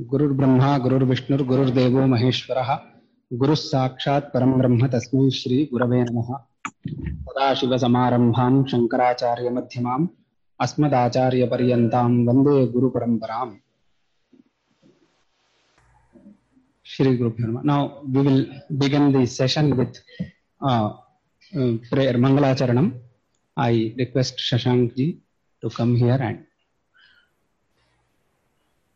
गुरुर्ब्रह्मा, गुरुर्विष्णु, गुरुर्देव महेश्वर। गुरु साक्षात परम ब्रह्म तस्म श्री गुरव नम। सदाशिव सरंभा शंकराचार्य मध्यमा अस्मदाचार्य पर्यता वंदे guru parampara Shri guru now we will begin prayer mangalacharan I request Shashank ji to come here and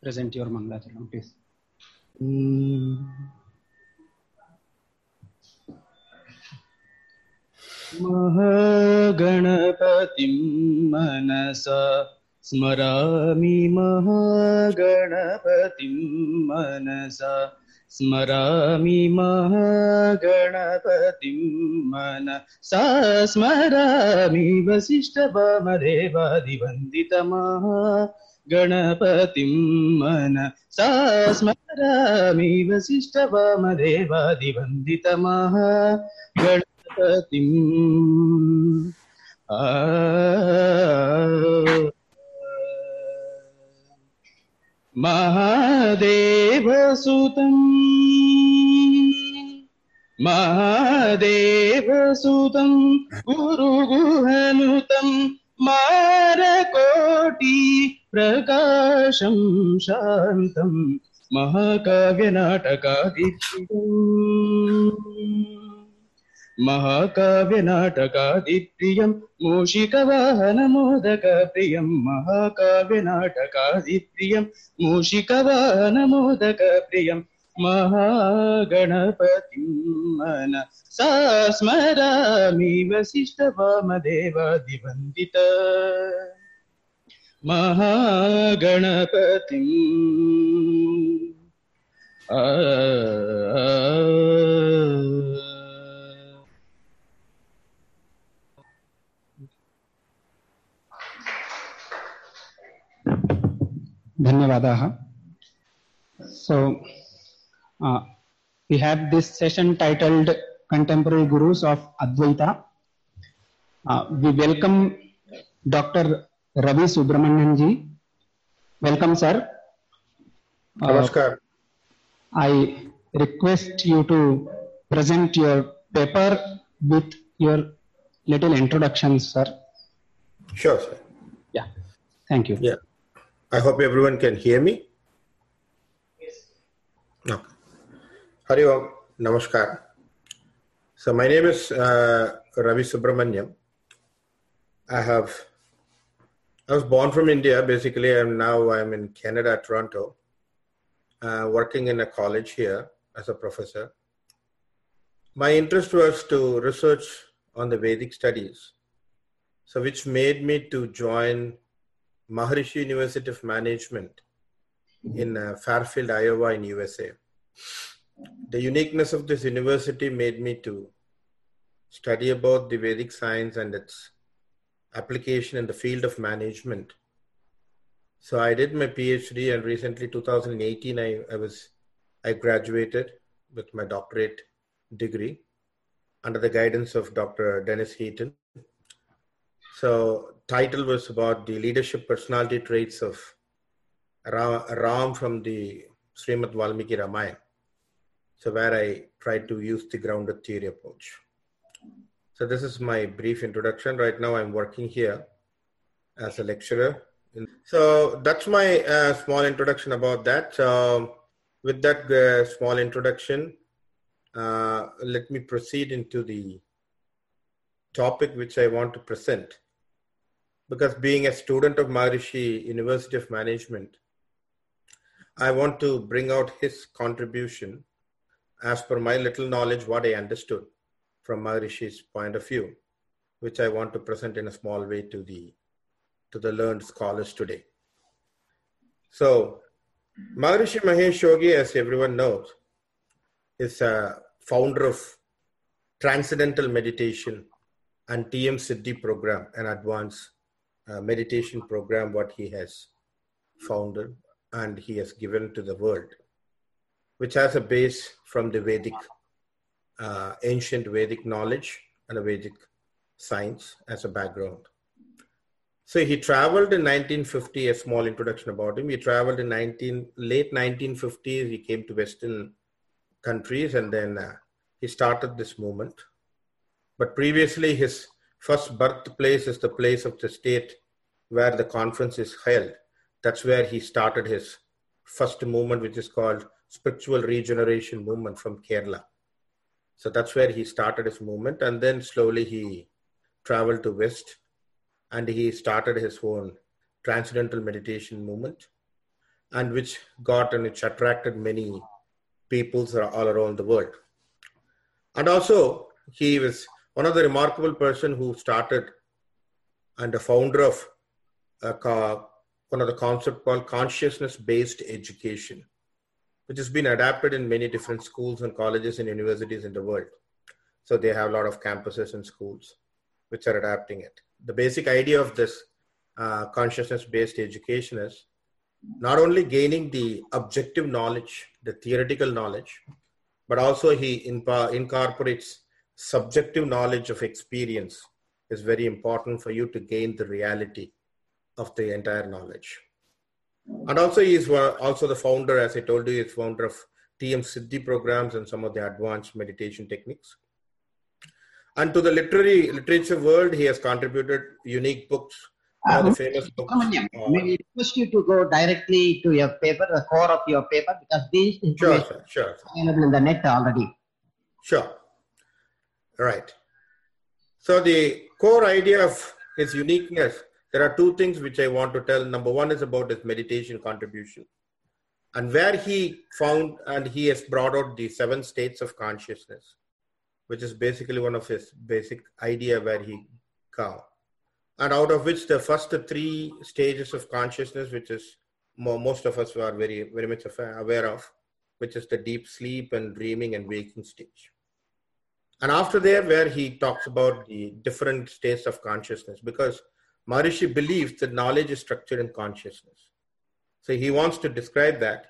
present your Mangala Charanam, please. महगणपतिं मनसा स्मरामि महगणपतिं मनसा स्मरामि महगणपतिं मनसा स्मरामि वसिष्ठवामदेवादिवन्दितमः गणपतिं मनसा स्मरामि वसिष्ठवामदेवादिवन्दितमः गणपतिम् आ महादेवसुतम् महादेवसुतं गुरुगुहनुतं मारकोटि प्रकाशं शान्तं। महाकाव्यनाटकादिप्रियम् महाकाव्यनाटकादिप्रियं मूषिकवाहनमोदकप्रियं। महाकाव्यनाटकादिप्रियं मूषिकवाहनमोदकप्रियं। महागणपतिं मन सा स्मरामि वसिष्ठवामदेवादिवन्दित महागणपतिम् आ धन्यवादाः uh, we have this session titled contemporary gurus of advaita uh, we welcome dr ravi subramanian ji welcome sir Uh, Namaskar. i request you to present your paper with your little introduction sir Sure, sir. yeah thank you Yeah. I hope everyone can hear me. Yes. Okay. Hari Om. Namaskar. So my name is uh, Ravi Subramanyam. I have I was born from India. Basically, I'm now I'm in Canada, Toronto, uh, working in a college here as a professor. My interest was to research on the Vedic studies, so which made me to join Maharishi University of Management in uh, Fairfield, Iowa, in USA. The uniqueness of this university made me to study about the Vedic science and its application in the field of management. So I did my PhD, and recently, 2018, I, I was I graduated with my doctorate degree under the guidance of Dr. Dennis Heaton. So title was about the leadership personality traits of Ra- Ram from the Srimad Valmiki Ramayana. So where I tried to use the grounded theory approach. So this is my brief introduction. Right now I'm working here as a lecturer. So that's my uh, small introduction about that. With that uh, small introduction, uh, let me proceed into the topic which I want to present because being a student of Maharishi University of Management, I want to bring out his contribution as per my little knowledge, what I understood from Maharishi's point of view, which I want to present in a small way to the to the learned scholars today. So, Maharishi Mahesh Yogi, as everyone knows, is a founder of Transcendental Meditation and TM Siddhi program, an advanced uh, meditation program what he has founded and he has given to the world which has a base from the vedic uh, ancient vedic knowledge and a vedic science as a background So he traveled in 1950. A small introduction about him. He traveled in 19 late 1950s. He came to Western countries, and then uh, he started this movement. But previously, his first birthplace is the place of the state where the conference is held. That's where he started his first movement, which is called Spiritual Regeneration Movement from Kerala. So that's where he started his movement, and then slowly he traveled to West, and he started his own transcendental meditation movement, and which got and which attracted many peoples all around the world. And also, he was one of the remarkable person who started and the founder of a, one of the concept called consciousness-based education, which has been adapted in many different schools and colleges and universities in the world. So they have a lot of campuses and schools which are adapting it. The basic idea of this uh, consciousness-based education is not only gaining the objective knowledge, the theoretical knowledge, but also he inpa- incorporates subjective knowledge of experience is very important for you to gain the reality of the entire knowledge. And also he is also the founder, as I told you, he's founder of TM Siddhi programs and some of the advanced meditation techniques. And to the literary literature world, he has contributed unique books. One of the famous books. Subramaniam, uh, may we request you to go directly to your paper, the core of your paper, because these Sure, information sir, sure. is available in the net already. Sure. Right. So the core idea of his uniqueness, there are two things which I want to tell. Number one is about his meditation contribution. And where he found and he has brought out the seven states of consciousness, which is basically one of his basic idea where he come. And out of which the first three stages of consciousness, which is mo- most of us are very, very much aware of, which is the deep sleep and dreaming and waking stage. And after there, where he talks about the different states of consciousness, because Maharishi believes that knowledge is structured in consciousness. So he wants to describe that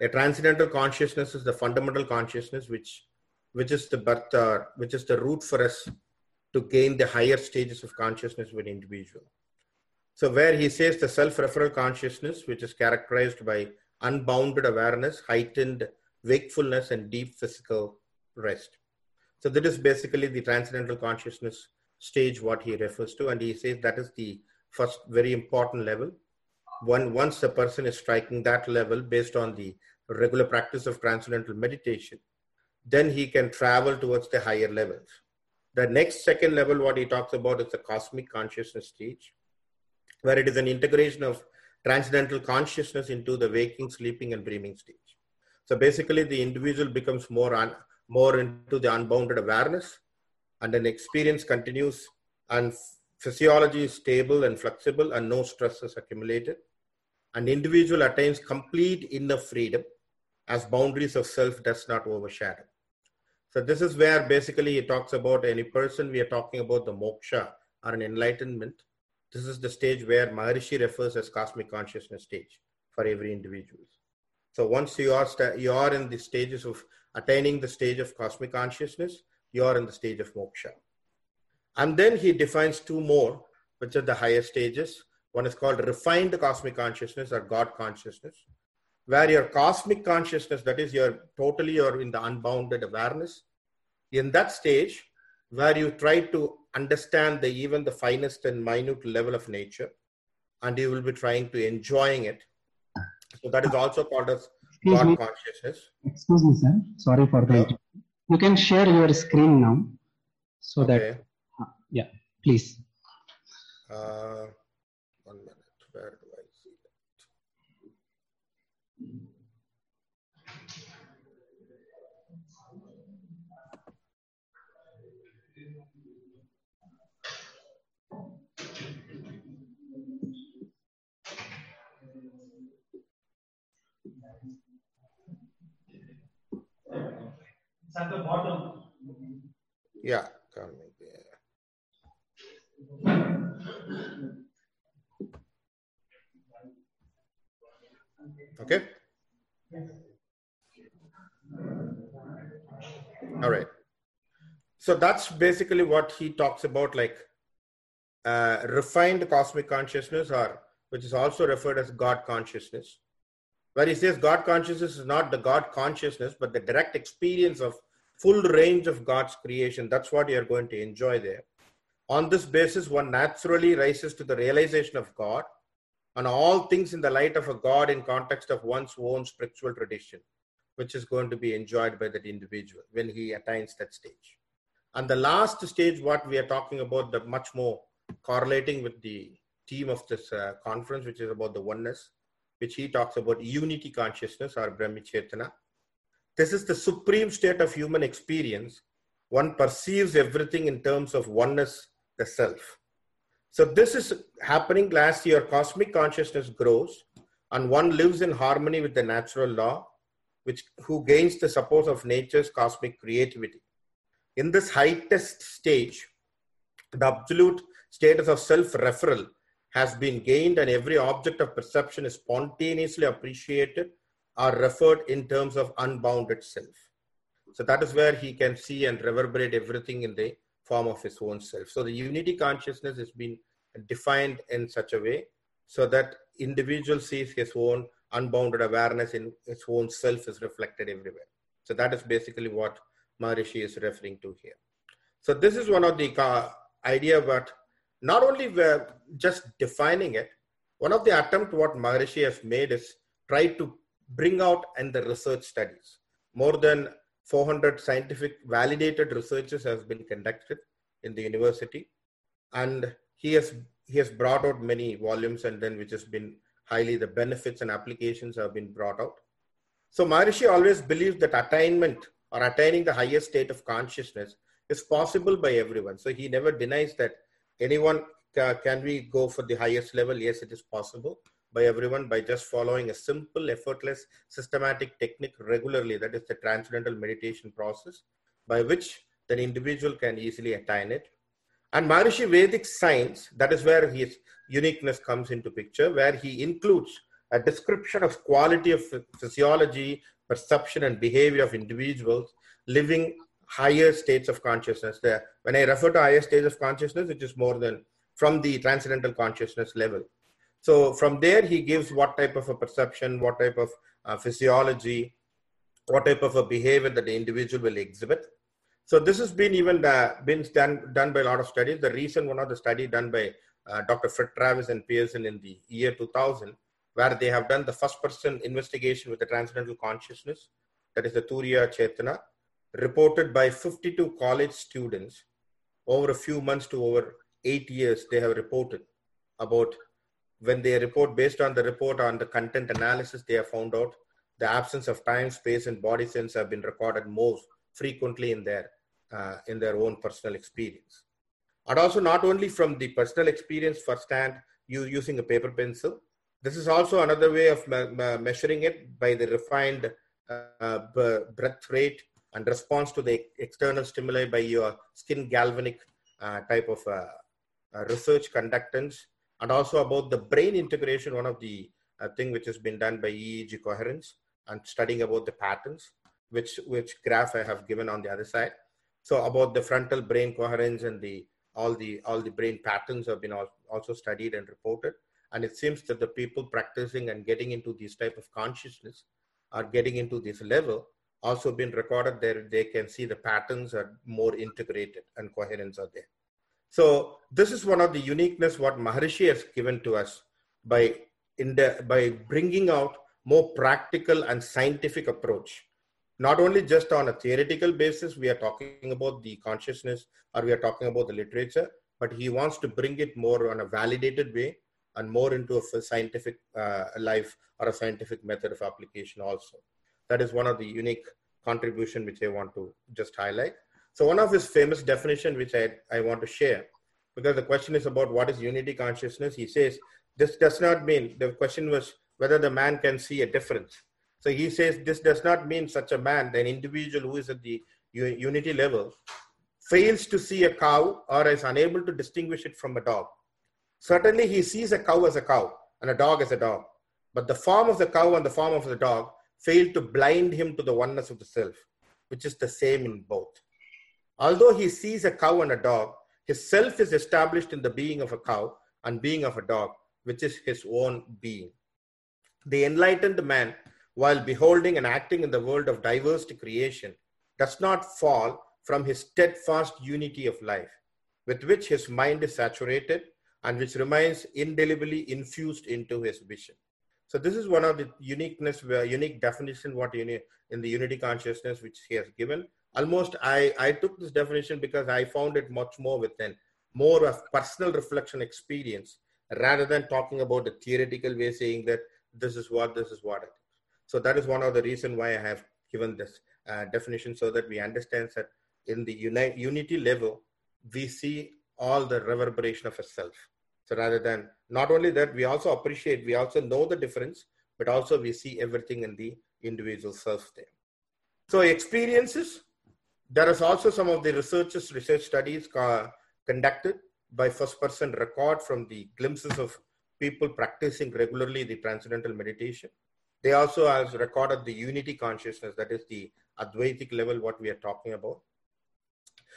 a transcendental consciousness is the fundamental consciousness, which which is the birth, uh, which is the root for us to gain the higher stages of consciousness with individual. So where he says the self-referral consciousness, which is characterized by unbounded awareness, heightened wakefulness, and deep physical rest. So that is basically the transcendental consciousness stage, what he refers to, and he says that is the first very important level. One once the person is striking that level based on the regular practice of transcendental meditation, then he can travel towards the higher levels. The next second level, what he talks about is the cosmic consciousness stage, where it is an integration of transcendental consciousness into the waking, sleeping, and dreaming stage. So basically, the individual becomes more un, more into the unbounded awareness, and then experience continues, and physiology is stable and flexible, and no stress is accumulated. An individual attains complete inner freedom as boundaries of self does not overshadow. So this is where basically he talks about any person we are talking about the moksha or an enlightenment. This is the stage where Maharishi refers as cosmic consciousness stage for every individual. So once you are you are in the stages of attaining the stage of cosmic consciousness, you are in the stage of moksha. And then he defines two more, which are the higher stages. One is called refined cosmic consciousness or God consciousness, where your cosmic consciousness, that is, you're totally you're in the unbounded awareness. In that stage, where you try to understand the even the finest and minute level of nature, and you will be trying to enjoying it. So that is also called as Excuse God me. consciousness. Excuse me, sir. Sorry for the. You can share your screen now, so that Okay. uh, yeah, please. Uh, one minute. Where do I see that? It's at the bottom. Yeah, there. Okay. All right. So that's basically what he talks about. Like uh, refined cosmic consciousness, or which is also referred as God consciousness, where he says God consciousness is not the God consciousness, but the direct experience of full range of God's creation. That's what you're going to enjoy there. On this basis, one naturally rises to the realization of God and all things in the light of a God in context of one's own spiritual tradition, which is going to be enjoyed by that individual when he attains that stage. And the last stage, what we are talking about, the much more correlating with the theme of this uh, conference, which is about the oneness, which he talks about unity consciousness or Brahmichetana. This is the supreme state of human experience. One perceives everything in terms of oneness, the self. So this is happening as your cosmic consciousness grows and one lives in harmony with the natural law, which who gains the support of nature's cosmic creativity. In this high test stage, the absolute status of self-referral has been gained and every object of perception is spontaneously appreciated or referred in terms of unbounded self. So that is where he can see and reverberate everything in the form of his own self. So the unity consciousness has been defined in such a way so that individual sees his own unbounded awareness in his own self is reflected everywhere. So that is basically what Maharishi is referring to here. So this is one of the idea about not only we're just defining it, one of the attempt what Maharishi has made is try to bring out in the research studies. More than 400 scientific validated researches has been conducted in the university. And he has, he has brought out many volumes and then which has been highly the benefits and applications have been brought out. So Maharishi always believes that attainment or attaining the highest state of consciousness is possible by everyone. So he never denies that anyone ca- can we go for the highest level? Yes, it is possible by everyone by just following a simple, effortless, systematic technique regularly. That is the transcendental meditation process by which the individual can easily attain it. And Maharishi Vedic science, that is where his uniqueness comes into picture, where he includes a description of quality of physiology, perception, and behavior of individuals living higher states of consciousness. There, when I refer to higher states of consciousness, it is more than from the transcendental consciousness level. So from there, he gives what type of a perception, what type of uh, physiology, what type of a behavior that the individual will exhibit. So this has been even uh, been done done by a lot of studies. The recent one of the study done by uh, Dr. Fred Travis and Pearson in the year 2000, where they have done the first person investigation with the transcendental consciousness, that is the Turiya Chetana, reported by 52 college students over a few months to over eight years. They have reported about when they report based on the report on the content analysis, they have found out the absence of time, space, and body sense have been recorded most frequently in their uh, in their own personal experience. And also not only from the personal experience firsthand, you using a paper pencil. This is also another way of me- me- measuring it by the refined uh, b- breath rate and response to the external stimuli by your skin galvanic uh, type of uh, uh, research conductance and also about the brain integration, one of the uh, thing which has been done by EEG coherence and studying about the patterns, which which graph I have given on the other side. So about the frontal brain coherence and the all the all the brain patterns have been also studied and reported. And it seems that the people practicing and getting into this type of consciousness are getting into this level also been recorded there. They can see the patterns are more integrated and coherence are there. So this is one of the uniqueness what Maharishi has given to us by in the, by bringing out more practical and scientific approach. Not only just on a theoretical basis, we are talking about the consciousness or we are talking about the literature, but he wants to bring it more on a validated way and more into a scientific uh, life or a scientific method of application also. That is one of the unique contribution which I want to just highlight. So one of his famous definition, which I, I want to share, because the question is about what is unity consciousness. He says, this does not mean, the question was whether the man can see a difference. So he says, this does not mean such a man, an individual who is at the unity level, fails to see a cow or is unable to distinguish it from a dog. Certainly he sees a cow as a cow and a dog as a dog. But the form of the cow and the form of the dog fail to blind him to the oneness of the self, which is the same in both. Although he sees a cow and a dog, His self is established in the being of a cow and being of a dog, which is his own being. The enlightened man, while beholding and acting in the world of diverse creation, does not fall from his steadfast unity of life, with which his mind is saturated and which remains indelibly infused into his vision. So this is one of the uniqueness, uh, unique definition what uni- in the unity consciousness which he has given. Almost, I I took this definition because I found it much more within more of personal reflection experience rather than talking about the theoretical way, saying that this is what this is what. So that is one of the reason why I have given this uh, definition so that we understand that in the uni- unity level we see all the reverberation of a self. So rather than not only that, we also appreciate, we also know the difference, but also we see everything in the individual self there. So experiences, there is also some of the researchers, research studies uh, conducted by first person record from the glimpses of people practicing regularly the transcendental meditation. They also has recorded the unity consciousness, that is the Advaitic level, what we are talking about.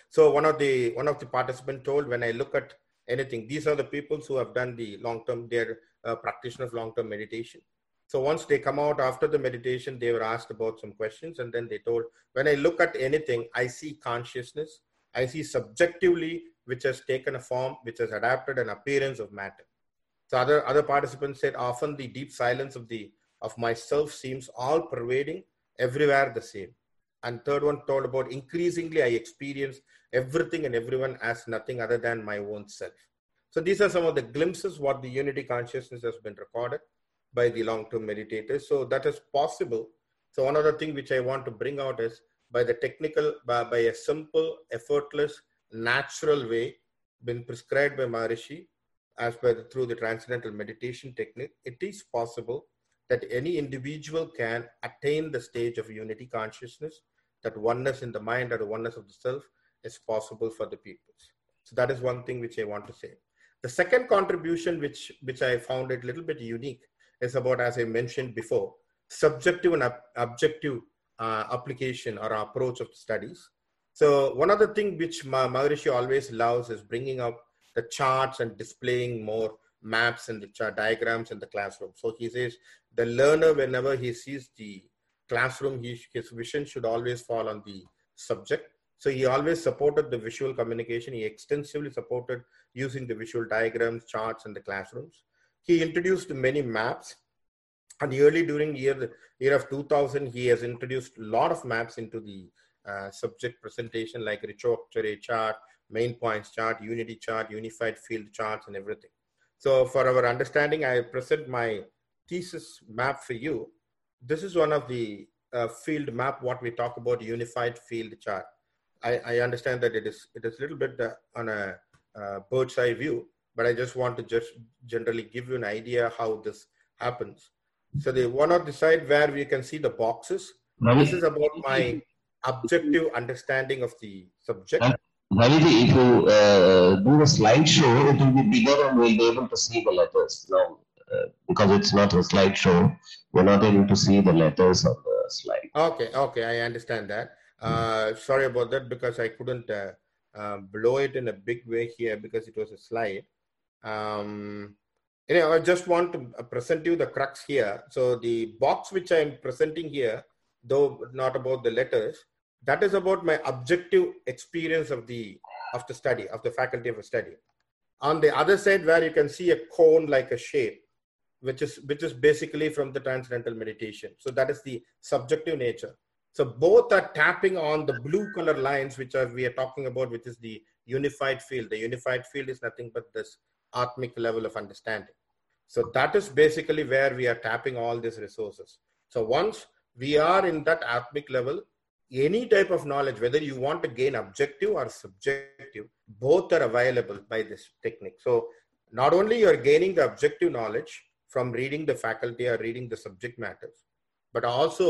So one of the one of the participants told, when I look at anything, these are the people who have done the long term, they're uh, practitioner of long term meditation. So once they come out after the meditation, they were asked about some questions, and then they told, when I look at anything, I see consciousness, I see subjectively, which has taken a form, which has adapted an appearance of matter. So other other participants said, often the deep silence of the of myself seems all pervading, everywhere the same. And third one told about increasingly I experience everything and everyone as nothing other than my own self. So these are some of the glimpses what the unity consciousness has been recorded by the long-term meditators. So that is possible. So one other thing which I want to bring out is by the technical, by, by a simple, effortless, natural way, been prescribed by Maharishi as per the, through the transcendental meditation technique, it is possible that any individual can attain the stage of unity consciousness, that oneness in the mind or the oneness of the self is possible for the peoples. So that is one thing which I want to say. The second contribution, which which I found it a little bit unique, is about as I mentioned before, subjective and ob- objective uh, application or approach of the studies. So one other thing which Ma- Maharishi always loves is bringing up the charts and displaying more maps and the chart diagrams in the classroom. So he says the learner, whenever he sees the classroom, he, his vision should always fall on the subject. So he always supported the visual communication. He extensively supported using the visual diagrams, charts and the classrooms. He introduced many maps. And early during year, year of 2000, he has introduced a lot of maps into the uh, subject presentation like Richo Akshare chart, main points chart, unity chart, unified field charts, and everything. So for our understanding, I present my thesis map for you. This is one of the uh, field map, what we talk about unified field chart. I, I understand that it is, it is a little bit uh, on a uh, bird's eye view, but I just want to just generally give you an idea how this happens. So the one on the side where we can see the boxes, this is about my objective understanding of the subject. Raviji, if you uh, do a slideshow, it will be bigger and we'll be able to see the letters. Uh, because it's not a slideshow, we're not able to see the letters on the slide. Okay, okay, I understand that. Uh, sorry about that because I couldn't uh, uh, blow it in a big way here because it was a slide. Um, anyway, I just want to uh, present you the crux here. So the box which I'm presenting here, though not about the letters, that is about my objective experience of the of the study of the faculty of a study. On the other side, where you can see a cone like a shape, which is which is basically from the transcendental meditation. So that is the subjective nature. So both are tapping on the blue color lines, which are we are talking about, which is the unified field. The unified field is nothing but this atmic level of understanding. So that is basically where we are tapping all these resources. So once we are in that atmic level, any type of knowledge, whether you want to gain objective or subjective, both are available by this technique. So not only you're gaining the objective knowledge from reading the faculty or reading the subject matters, but also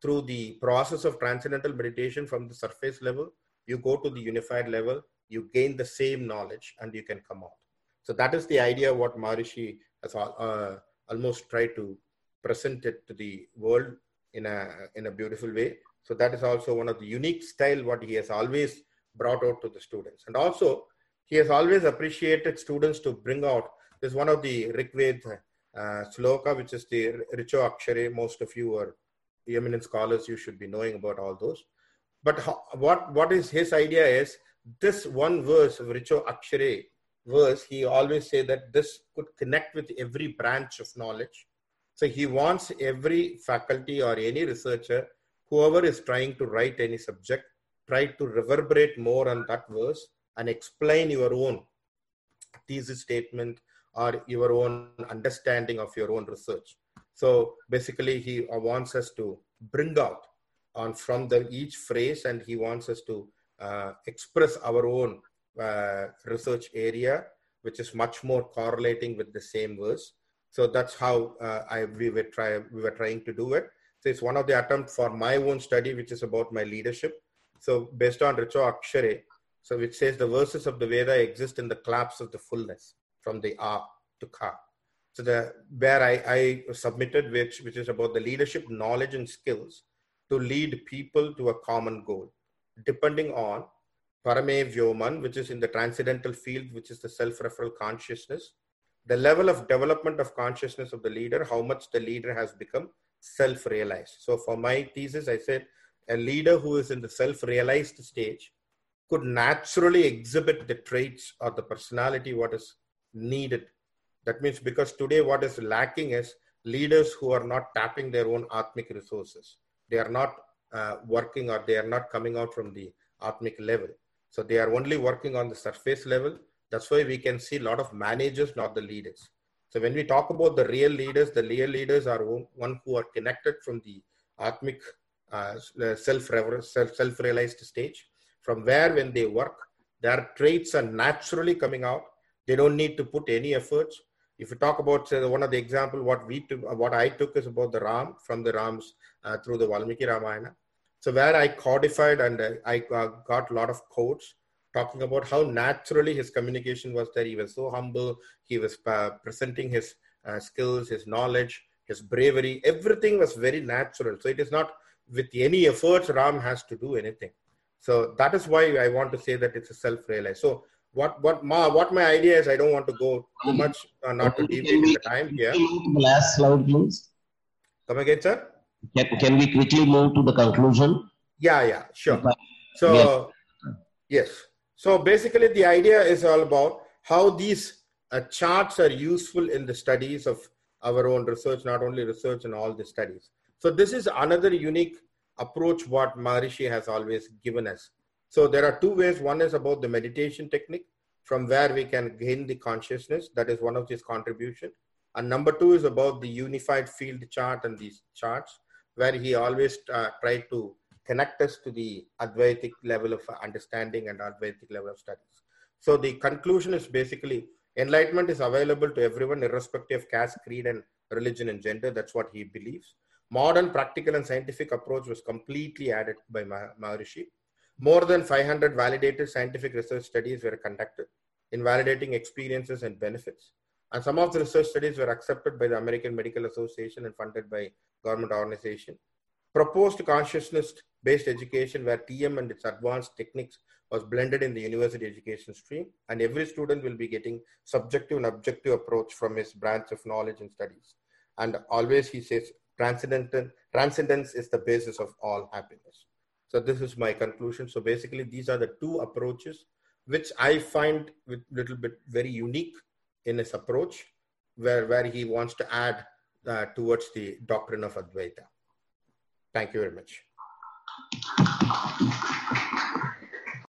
through the process of transcendental meditation from the surface level, you go to the unified level, you gain the same knowledge and you can come out. So that is the idea what Maharishi has uh, almost tried to present it to the world in a, in a beautiful way. So that is also one of the unique style what he has always brought out to the students. And also he has always appreciated students to bring out. This is one of the Rigved uh, sloka, which is the Richo Akshare. Most of you are eminent scholars, you should be knowing about all those. But how, what, what is his idea is this one verse of Richo Akshare verse, he always say that this could connect with every branch of knowledge. So he wants every faculty or any researcher, whoever is trying to write any subject, try to reverberate more on that verse and explain your own thesis statement or your own understanding of your own research. So basically, he wants us to bring out on from the each phrase, and he wants us to uh, express our own uh, research area, which is much more correlating with the same verse. So that's how uh, I we were try we were trying to do it. So it's one of the attempts for my own study, which is about my leadership. So based on Richo Akshare, so which says the verses of the Veda exist in the collapse of the fullness from the A to Ka. So the where I, I submitted which which is about the leadership knowledge and skills to lead people to a common goal, depending on Parame Vyoman, which is in the transcendental field, which is the self-referral consciousness, the level of development of consciousness of the leader, how much the leader has become self-realized. So for my thesis, I said a leader who is in the self-realized stage could naturally exhibit the traits or the personality what is needed. That means because today what is lacking is leaders who are not tapping their own atmic resources. They are not uh, working or they are not coming out from the atmic level. So they are only working on the surface level. That's why we can see a lot of managers, not the leaders. So when we talk about the real leaders, the real leaders are one who are connected from the atmic uh, self self realized stage, from where when they work, their traits are naturally coming out. They don't need to put any efforts. If you talk about say, one of the example, what we took, what I took is about the Ram from the Rams uh, through the Valmiki Ramayana. So where I codified and uh, I uh, got a lot of quotes talking about how naturally his communication was there. He was so humble. He was uh, presenting his uh, skills, his knowledge, his bravery. Everything was very natural. So it is not with any efforts Ram has to do anything. So that is why I want to say that it's a self-realized. So what what my what my idea is, I don't want to go too much, uh, not to deviate the time here. Last slide, please. Come again, sir. Can, can we quickly move to the conclusion? Yeah, yeah, sure. So yes. So basically, the idea is all about how these uh, charts are useful in the studies of our own research, not only research and all the studies. So this is another unique approach what Maharishi has always given us. So there are two ways. One is about the meditation technique, from where we can gain the consciousness. That is one of his contribution. And number two is about the unified field chart and these charts, where he always uh, tried to connect us to the Advaitic level of understanding and Advaitic level of studies. So the conclusion is basically enlightenment is available to everyone, irrespective of caste, creed, and religion and gender. That's what he believes. Modern practical and scientific approach was completely added by Maharishi. More than 500 validated scientific research studies were conducted in validating experiences and benefits. And some of the research studies were accepted by the American Medical Association and funded by government organization. Proposed consciousness-based education where TM and its advanced techniques was blended in the university education stream. And every student will be getting subjective and objective approach from his branch of knowledge and studies. And always he says, transcendence is the basis of all happiness. So this is my conclusion. So basically, these are the two approaches which I find with little bit very unique in his approach, where where he wants to add uh, towards the doctrine of Advaita. Thank you very much.